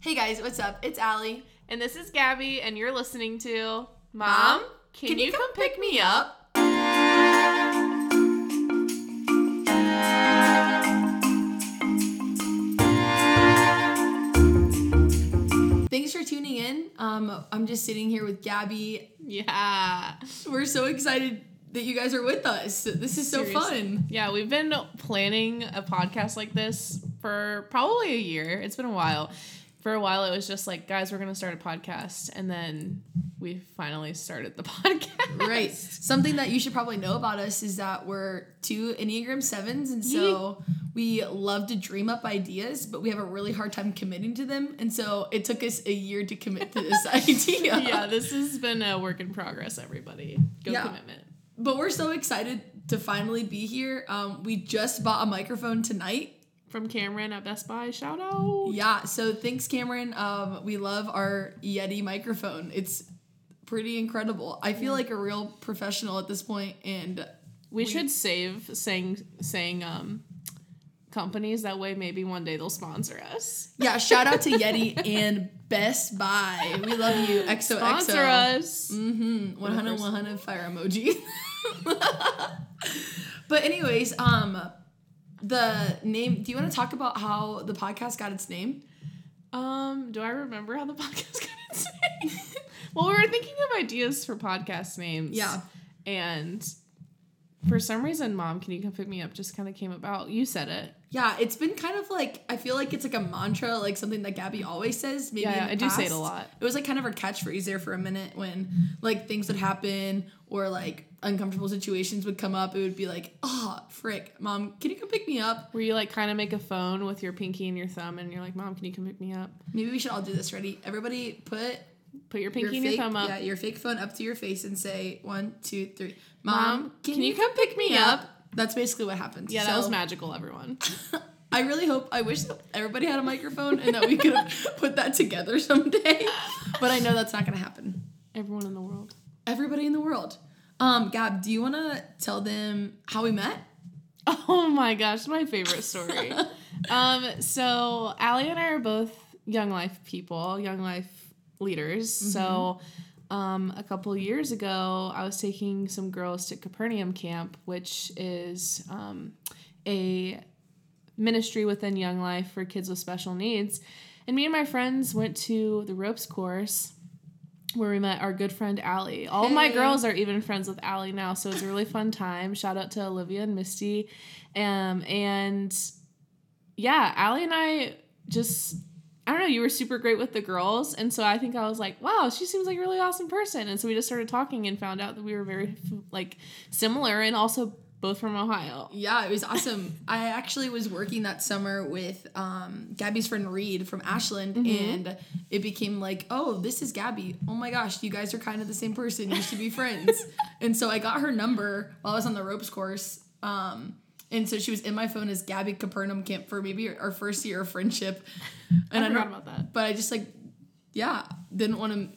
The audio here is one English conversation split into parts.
Hey guys, what's up? It's Allie. And this is Gabby, and you're listening to Mom. Mom, can, you, come pick me up? Thanks for tuning in. Um, I'm just sitting here with Gabby. Yeah. We're so excited that you guys are with us. This is so Seriously. fun. Yeah, we've been planning a podcast like this for probably a year. It's been a while. For a while, it was just like, guys, we're going to start a podcast. And then we finally started the podcast. Right. Something that you should probably know about us is that we're two Enneagram sevens, and so we love to dream up ideas, but we have a really hard time committing to them. And so it took us a year to commit to this idea. yeah, this has been a work in progress, everybody. Go Yeah. commitment. But we're so excited to finally be here. Um, we just bought a microphone tonight. From Cameron at Best Buy, shout out. Yeah, so thanks, Cameron. Um, we love our Yeti microphone. It's pretty incredible. I feel like a real professional at this point, and We, should save saying saying um companies that way maybe one day they'll sponsor us. yeah, shout out to Yeti and Best Buy. We love you, XOXO. Sponsor us. Mm-hmm. 100 100 fire emoji. but anyways, um, the name. Do you want to talk about how the podcast got its name? Um, do I remember how the podcast got its name? well, we were thinking of ideas for podcast names. Yeah. And for some reason, Mom, can you come pick me up? Just kind of came about. You said it. Yeah, it's been kind of like I feel like it's like a mantra, like something that Gabby always says. Maybe Yeah, I do say it a lot. It was like kind of her catchphrase there for a minute when like things would happen or like uncomfortable situations would come up. It would be like, oh frick, mom, can you come pick me up? Where you like kind of make a phone with your pinky and your thumb, and you're like, Mom, can you come pick me up? Maybe we should all do this. Ready? Everybody, put Put your your pinky and fake, your thumb up. yeah, your fake phone up to your face and say one, two, three. Mom, can you come pick me up? That's basically what happens. Yeah, that was magical, everyone. I really hope I wish that everybody had a microphone and that we could put that together someday. But I know that's not gonna happen. everyone in the world. Everybody in the world. Um, Gab, do you wanna tell them how we met? Oh my gosh, my favorite story. um, so Allie and I are both young life people, young life leaders. So um, a couple years ago, I was taking some girls to Capernaum Camp, which is um, a ministry within Young Life for kids with special needs. And me and my friends went to the ropes course where we met our good friend Allie. All of my girls are even friends with Allie now, so it's a really fun time. Shout out to Olivia and Misty. Um, and yeah, Allie and I just I don't know, you were super great with the girls, and so I think I was like, wow, she seems like a really awesome person. And so we just started talking and found out that we were very like similar and also both from Ohio. Yeah, it was awesome. I actually was working that summer with um, Gabby's friend Reed from Ashland, and it became like, oh, this is Gabby. Oh my gosh, you guys are kind of the same person. You should be friends. and so I got her number while I was on the ropes course. Um, and so she was in my phone as Gabby Capernaum Camp for maybe our first year of friendship. And I don't- forgot about that. But I just like, yeah, didn't want to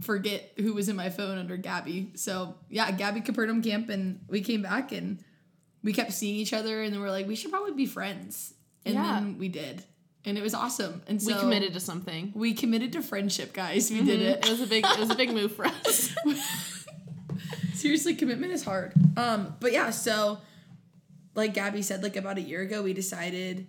forget who was in my phone under Gabby. So yeah, Gabby Capernaum Camp, and we came back and we kept seeing each other, and then we're like, we should probably be friends, and Yeah. then we did, and it was awesome. And so we committed to something. We committed to friendship, guys. We did It it. was a big it was a big move for us. Seriously, commitment is hard. Um, but yeah, so like Gabby said, like about a year ago, we decided,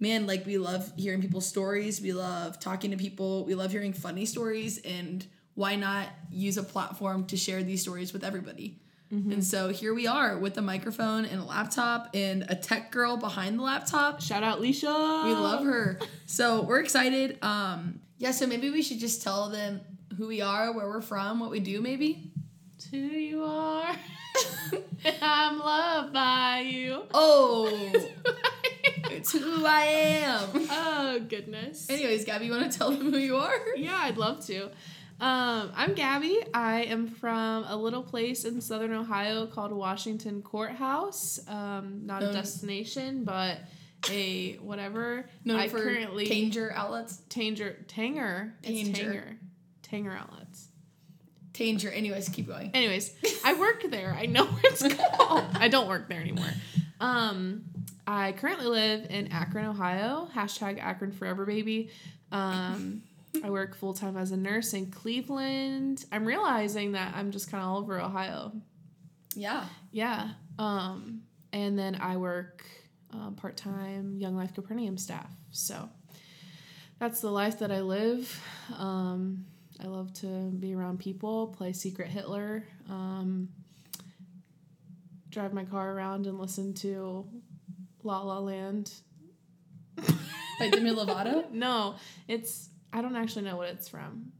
man, like we love hearing people's stories. We love talking to people. We love hearing funny stories, and why not use a platform to share these stories with everybody? And so here we are with a microphone and a laptop and a tech girl behind the laptop. Shout out Leisha. We love her. So we're excited. Um, yeah, so maybe we should just tell them who we are, where we're from, what we do, maybe. who you are. I'm loved by you. Oh, it's who I am. oh goodness. Anyways, Gabby, you want to tell them who you are? Yeah, I'd love to. Um, I'm Gabby. I am from a little place in southern Ohio called Washington Courthouse. Um, not a Um, destination, but a whatever. Known I for currently Tanger outlets. Tanger Tanger. It's Tanger. Tanger. Outlets. Tanger. Anyways, keep going. Anyways, I work there. I know what it's called. I don't work there anymore. Um, I currently live in Akron, Ohio. Hashtag Akron Forever Baby. Um, I work full time as a nurse in Cleveland. I'm realizing that I'm just kind of all over Ohio. Yeah. Yeah. Um, and then I work um, part time Young Life Capernaum staff. So that's the life that I live. Um, I love to be around people, play Secret Hitler, um, drive my car around and listen to La La Land. By Demi Lovato? No, it's, I don't actually know what it's from.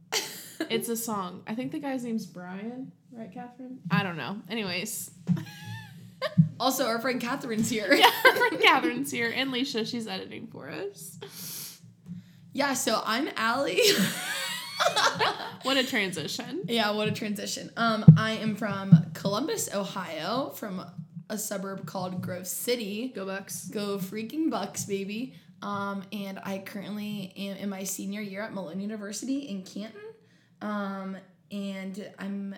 It's a song. I think the guy's name's Brian, right, Catherine? I don't know. Anyways. Also, our friend Catherine's here. Yeah, our friend Catherine's here, and Leisha, she's editing for us. Yeah, so I'm Allie. What a transition. yeah, what a transition. Um, I am from Columbus, Ohio, from a suburb called Grove City. Go Bucks. Go freaking Bucks, baby. Um, and I currently am in my senior year at Malone University in Canton. Um, and I'm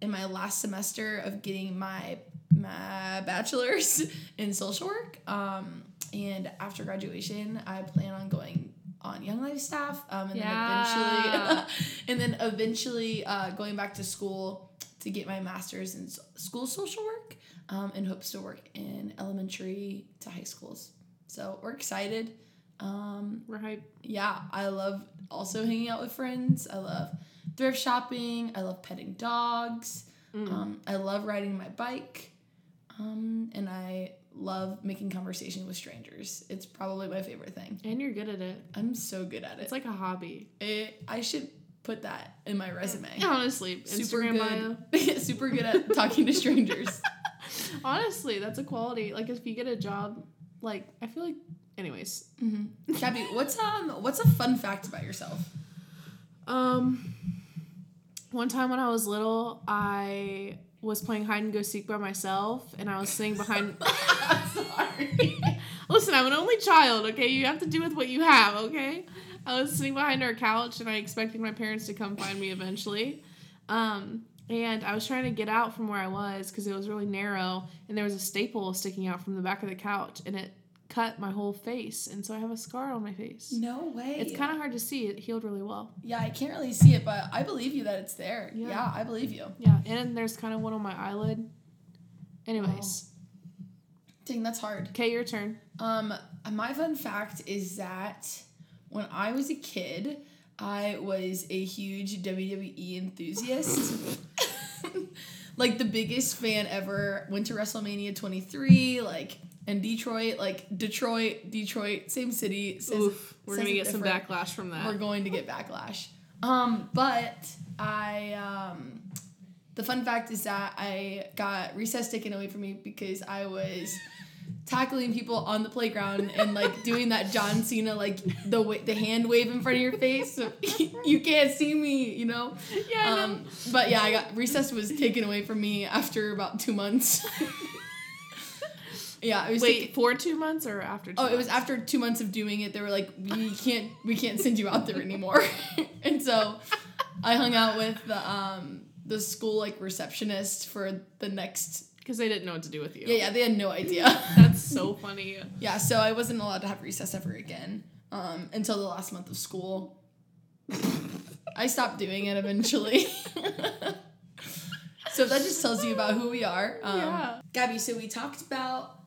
in my last semester of getting my my bachelor's in social work. Um, and after graduation, I plan on going on Young Life staff. Um, and Yeah. then eventually, and then eventually uh, going back to school to get my master's in school social work. Um, in hopes to work in elementary to high schools. So we're excited. Um, We're hype. yeah, I love also hanging out with friends. I love thrift shopping. I love petting dogs. Mm. Um, I love riding my bike. Um, and I love making conversation with strangers. It's probably my favorite thing. And you're good at it. I'm so good at it. It's like a hobby. it I should put that in my resume. Honestly, Super Instagram bio. good. super good at talking to strangers. Honestly, that's a quality. Like if you get a job, like I feel like. Anyways, hmm Gabby, what's um what's a fun fact about yourself? um, one time when I was little, I was playing hide and go seek by myself, and I was sitting behind. Sorry. Listen, I'm an only child, okay? You have to do with what you have, okay? I was sitting behind our couch and I expected my parents to come find me eventually. Um, and I was trying to get out from where I was because it was really narrow and there was a staple sticking out from the back of the couch and it cut my whole face. And so I have a scar on my face. No way. It's kind of hard to see. It healed really well. Yeah, I can't really see it, but I believe you that it's there. Yeah. Yeah, I believe you. Yeah. And there's kind of one on my eyelid. Anyways, Dang, that's hard. okay, your turn. Um, my fun fact is that when I was a kid, I was a huge WWE enthusiast. like the biggest fan ever. Went to WrestleMania 23, like in Detroit, like Detroit, Detroit, same city. says- Oof. We're going to it get some backlash from that. We're going to get backlash. Um, but I um the fun fact is that I got recess taken away from me because I was tackling people on the playground and like doing that John Cena like the wa- the hand wave in front of your face so you can't see me, you know. yeah. Um, but yeah, I got recess was taken away from me after about two months. yeah, it was Wait, taken- for two months or after two Oh, it was after two months of doing it. They were like, "We can't, we can't send you out there anymore." and so, I hung out with the um the school like receptionist for the next. Because they didn't know what to do with you. Yeah, yeah, they had no idea. That's so funny. yeah, so I wasn't allowed to have recess ever again um until the last month of school. I stopped doing it eventually. so that just tells you about who we are. Um, Yeah. Gabby, so we talked about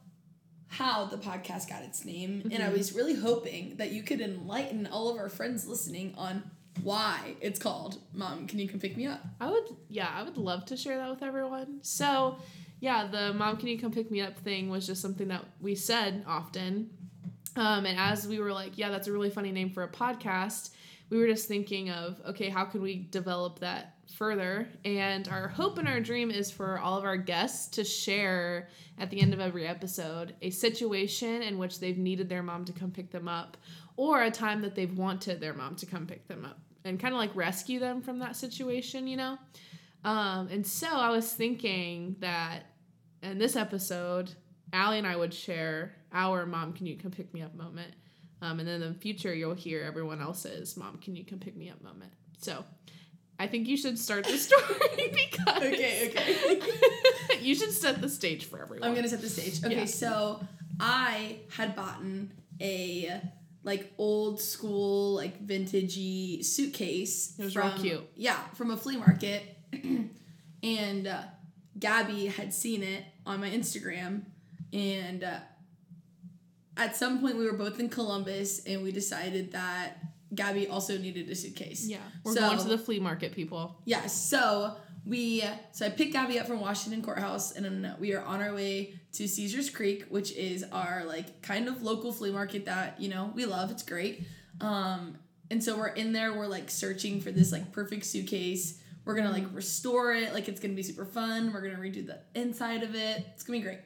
how the podcast got its name, and Mm-hmm. I was really hoping that you could enlighten all of our friends listening on why it's called Mom, Can You Come Pick Me Up? I would, yeah, I would love to share that with everyone. So, yeah, the mom, can you come pick me up thing was just something that we said often. Um, and as we were like, yeah, that's a really funny name for a podcast, we were just thinking of, okay, how can we develop that further? And our hope and our dream is for all of our guests to share at the end of every episode a situation in which they've needed their mom to come pick them up or a time that they've wanted their mom to come pick them up and kind of like rescue them from that situation, you know? Um, and so I was thinking that in this episode, Allie and I would share our mom, can you come pick me up moment. Um, and then in the future, you'll hear everyone else's mom, can you come pick me up moment. So I think you should start the story because. Okay, okay. you should set the stage for everyone. I'm gonna set the stage. Okay, Yeah. so I had bought a like old school, like vintagey suitcase. It was from, real cute. Yeah, from a flea market. and uh, Gabby had seen it on my Instagram. And uh, at some point, we were both in Columbus and we decided that Gabby also needed a suitcase. Yeah. We're So- going to the flea market, people. Yeah. So we so I picked Gabby up from Washington Courthouse, and we are on our way to Caesar's Creek, which is our like kind of local flea market that you know we love. It's great. Um, and so we're in there. We're like searching for this like perfect suitcase. We're gonna like restore it. Like it's gonna be super fun. We're gonna redo the inside of it. It's gonna be great.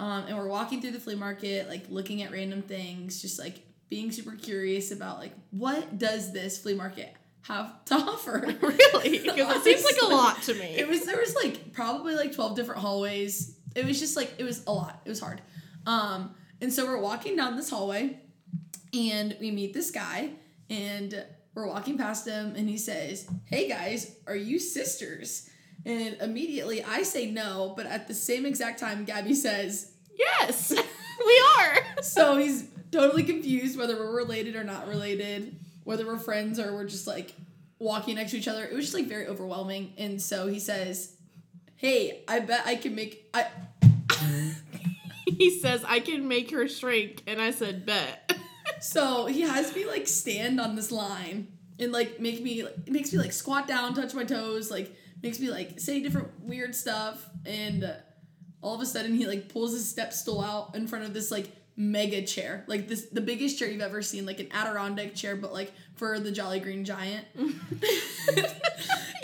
Um, and we're walking through the flea market, like looking at random things, just like being super curious about like what does this flea market have to offer. really? Because it seems like a lot to me. It was there was like probably like 12 different hallways. It was just like it was a lot. It was hard. Um and so we're walking down this hallway and we meet this guy and we're walking past him and he says, "Hey guys, are you sisters?" And immediately I say no, but at the same exact time Gabby says, yes, we are. so he's totally confused whether we're related or not related, whether we're friends or we're just like walking next to each other. It was just like very overwhelming. And so he says, Hey, I bet I can make I He says, I can make her shrink. And I said, bet. So he has me like stand on this line and like make me it makes me like squat down, touch my toes, like makes me like say different weird stuff. And uh, all of a sudden he like pulls his step stool out in front of this like mega chair. Like this the biggest chair you've ever seen. Like an adirondack chair but like for the jolly green giant.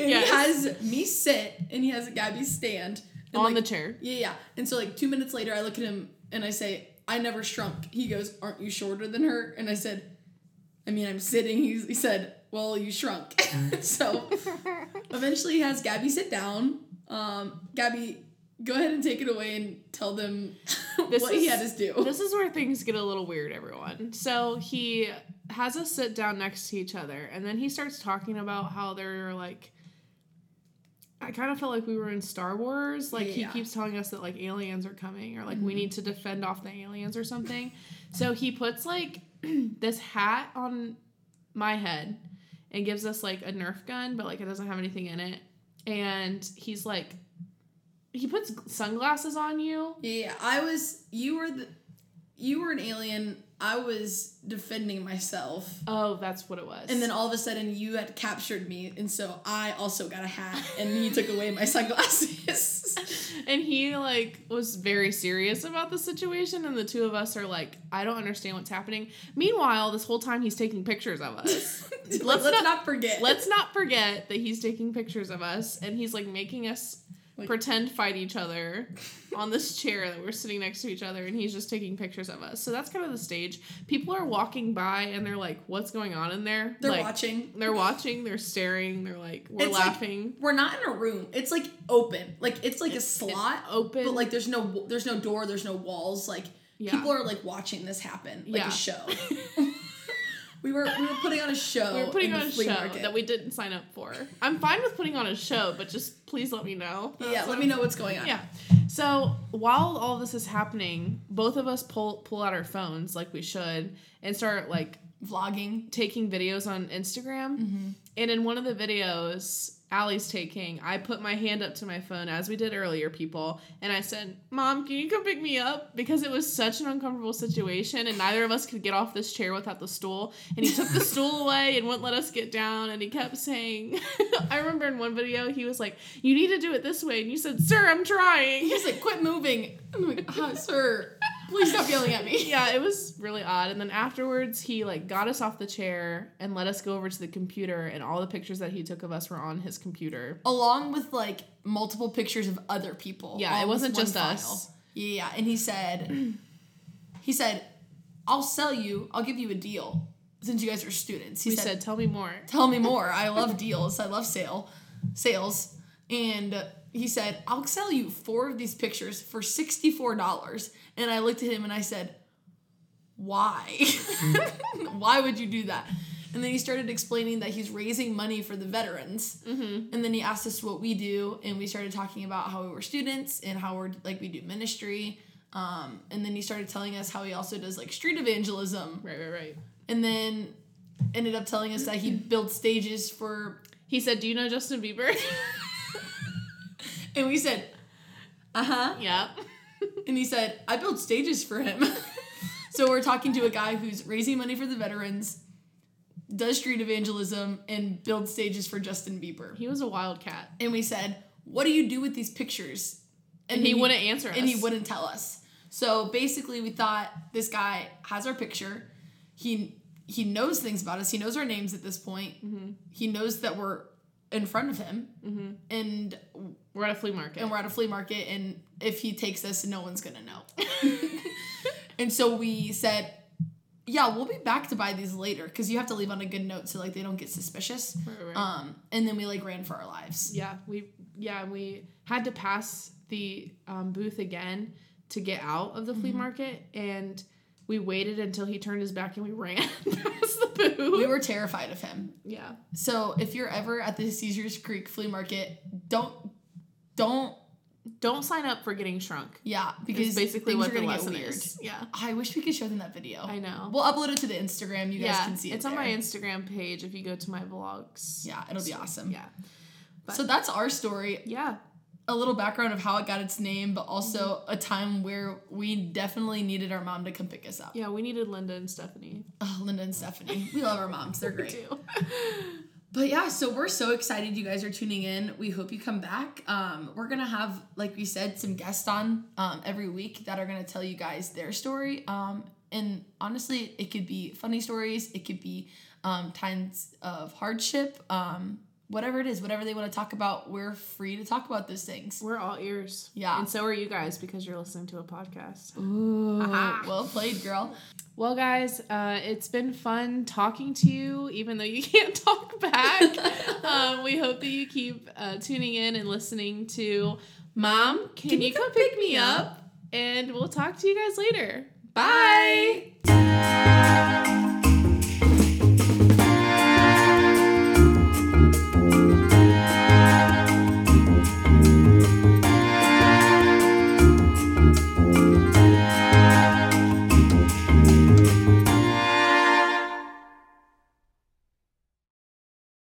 And Yes. he has me sit and he has gabby stand. And, On like, the chair. yeah yeah. And so like two minutes later i look at him and i say i never shrunk. He goes aren't you shorter than her? And i said i mean i'm sitting. He, he said well you shrunk. So eventually he has gabby sit down. Um gabby go ahead and take it away and tell them This what he had us do. This is where things get a little weird, everyone. So he has us sit down next to each other, and then he starts talking about how they're like. I kind of felt like we were in Star Wars. Like he keeps telling us that like aliens are coming, or like we mm-hmm. need to defend off the aliens or something. So he puts like this hat on my head and gives us like a Nerf gun, but like it doesn't have anything in it. And he's like, he puts sunglasses on you. Yeah, I was. You were the. You were an alien. I was defending myself, Oh, that's what it was. and then all of a sudden you had captured me, and so I also got a hat, and he took away my sunglasses. and he like was very serious about the situation and the two of us are like i don't understand what's happening meanwhile this whole time he's taking pictures of us let's, Let's not, not- forget. let's not forget that he's taking pictures of us and he's like making us Like- pretend fight each other on this chair that we're sitting next to each other and he's just taking pictures of us so that's kind of the stage people are walking by and they're like what's going on in there They're like, watching. they're watching they're staring they're like we're It's like- laughing We're not in a room. It's like open. Like it's like a slot, open but like there's no there's no door. There's no walls. Like Yeah. people are like watching this happen, like Yeah. a show. we were we were putting on a show. We were putting in on a show market. that we didn't sign up for. I'm fine with putting on a show, but just please let me know. Yeah, let me know what's going on. Yeah. So while all this is happening, both of us pull pull out our phones like we should and start like Vlogging. taking videos on Instagram. Mm-hmm. And in one of the videos Allie's taking, I put my hand up to my phone as we did earlier, people, and I said, Mom, can you come pick me up? Because it was such an uncomfortable situation and neither of us could get off this chair without the stool. And he took the stool away and wouldn't let us get down and he kept saying I remember in one video he was like, You need to do it this way and you said, Sir, I'm trying. He's like, quit moving. I'm like, "Ah, sir, please stop yelling at me. yeah, it was really odd. And then afterwards, he like got us off the chair and let us go over to the computer, and all the pictures that he took of us were on his computer. Along with like multiple pictures of other people. Yeah, it wasn't just file. us. Yeah, and he said, he said, I'll sell you. I'll give you a deal since you guys are students. He We said, said, "Tell me more." tell me more. I love deals. I love sale, sales. And he said, I'll sell you four of these pictures for $64. And I looked at him and I said, why? why would you do that? And then he started explaining that he's raising money for the veterans. Mm-hmm. And then he asked us what we do, and we started talking about how we were students and how we're like we do ministry. Um, and then he started telling us how he also does like street evangelism. Right, right, right. and then ended up telling us that he built stages for, He said, "Do you know Justin Bieber?" and we said, uh huh. yeah. And he said, I build stages for him. so we're talking to a guy who's raising money for the veterans, does street evangelism, and builds stages for Justin Bieber. He was a wildcat, And we said, What do you do with these pictures? and he wouldn't answer us. And he wouldn't tell us. So basically, we thought this guy has our picture. He he knows things about us. He knows our names at this point. He knows that we're in front of him, and We're at a flea market. and we're at a flea market. And if he takes us, no one's gonna know. and so we said, "Yeah, we'll be back to buy these later because you have to leave on a good note so like they don't get suspicious." Right, right. Um, and then we like ran for our lives. yeah, we yeah we had to pass the um, booth again to get out of the flea Mm-hmm. market, and we waited until he turned his back and we ran past the booth. We were terrified of him. yeah, So if you're ever at the Caesars Creek flea market, don't don't don't sign up for getting shrunk. yeah because basically things what are the gonna lesson get weird. is. Yeah, I wish we could show them that video. I know. We'll upload it to the Instagram. You guys can see it. it's on my. Instagram page if you go to my vlogs. Yeah, it'll be awesome. Yeah, So that's our story. yeah. A little background of how it got its name, but also Mm-hmm. a time where we definitely needed our mom to come pick us up. Yeah, we needed Linda and Stephanie. Oh, Linda and Stephanie. We love our moms. They're great. too. But yeah, so we're so excited you guys are tuning in. We hope you come back. Um, we're gonna have, like we said, some guests on um, every week that are gonna tell you guys their story. Um, and honestly, it could be funny stories. It could be um, times of hardship. Whatever it is, whatever they want to talk about, we're free to talk about those things. We're all ears. Yeah. And so are you guys because you're listening to a podcast. Ooh, Aha. well played, girl. Well, guys, uh, it's been fun talking to you, even though you can't talk back. um, we hope that you keep uh, tuning in and listening to Mom, Can, you, come, pick me up? And we'll talk to you guys later. Bye. Bye.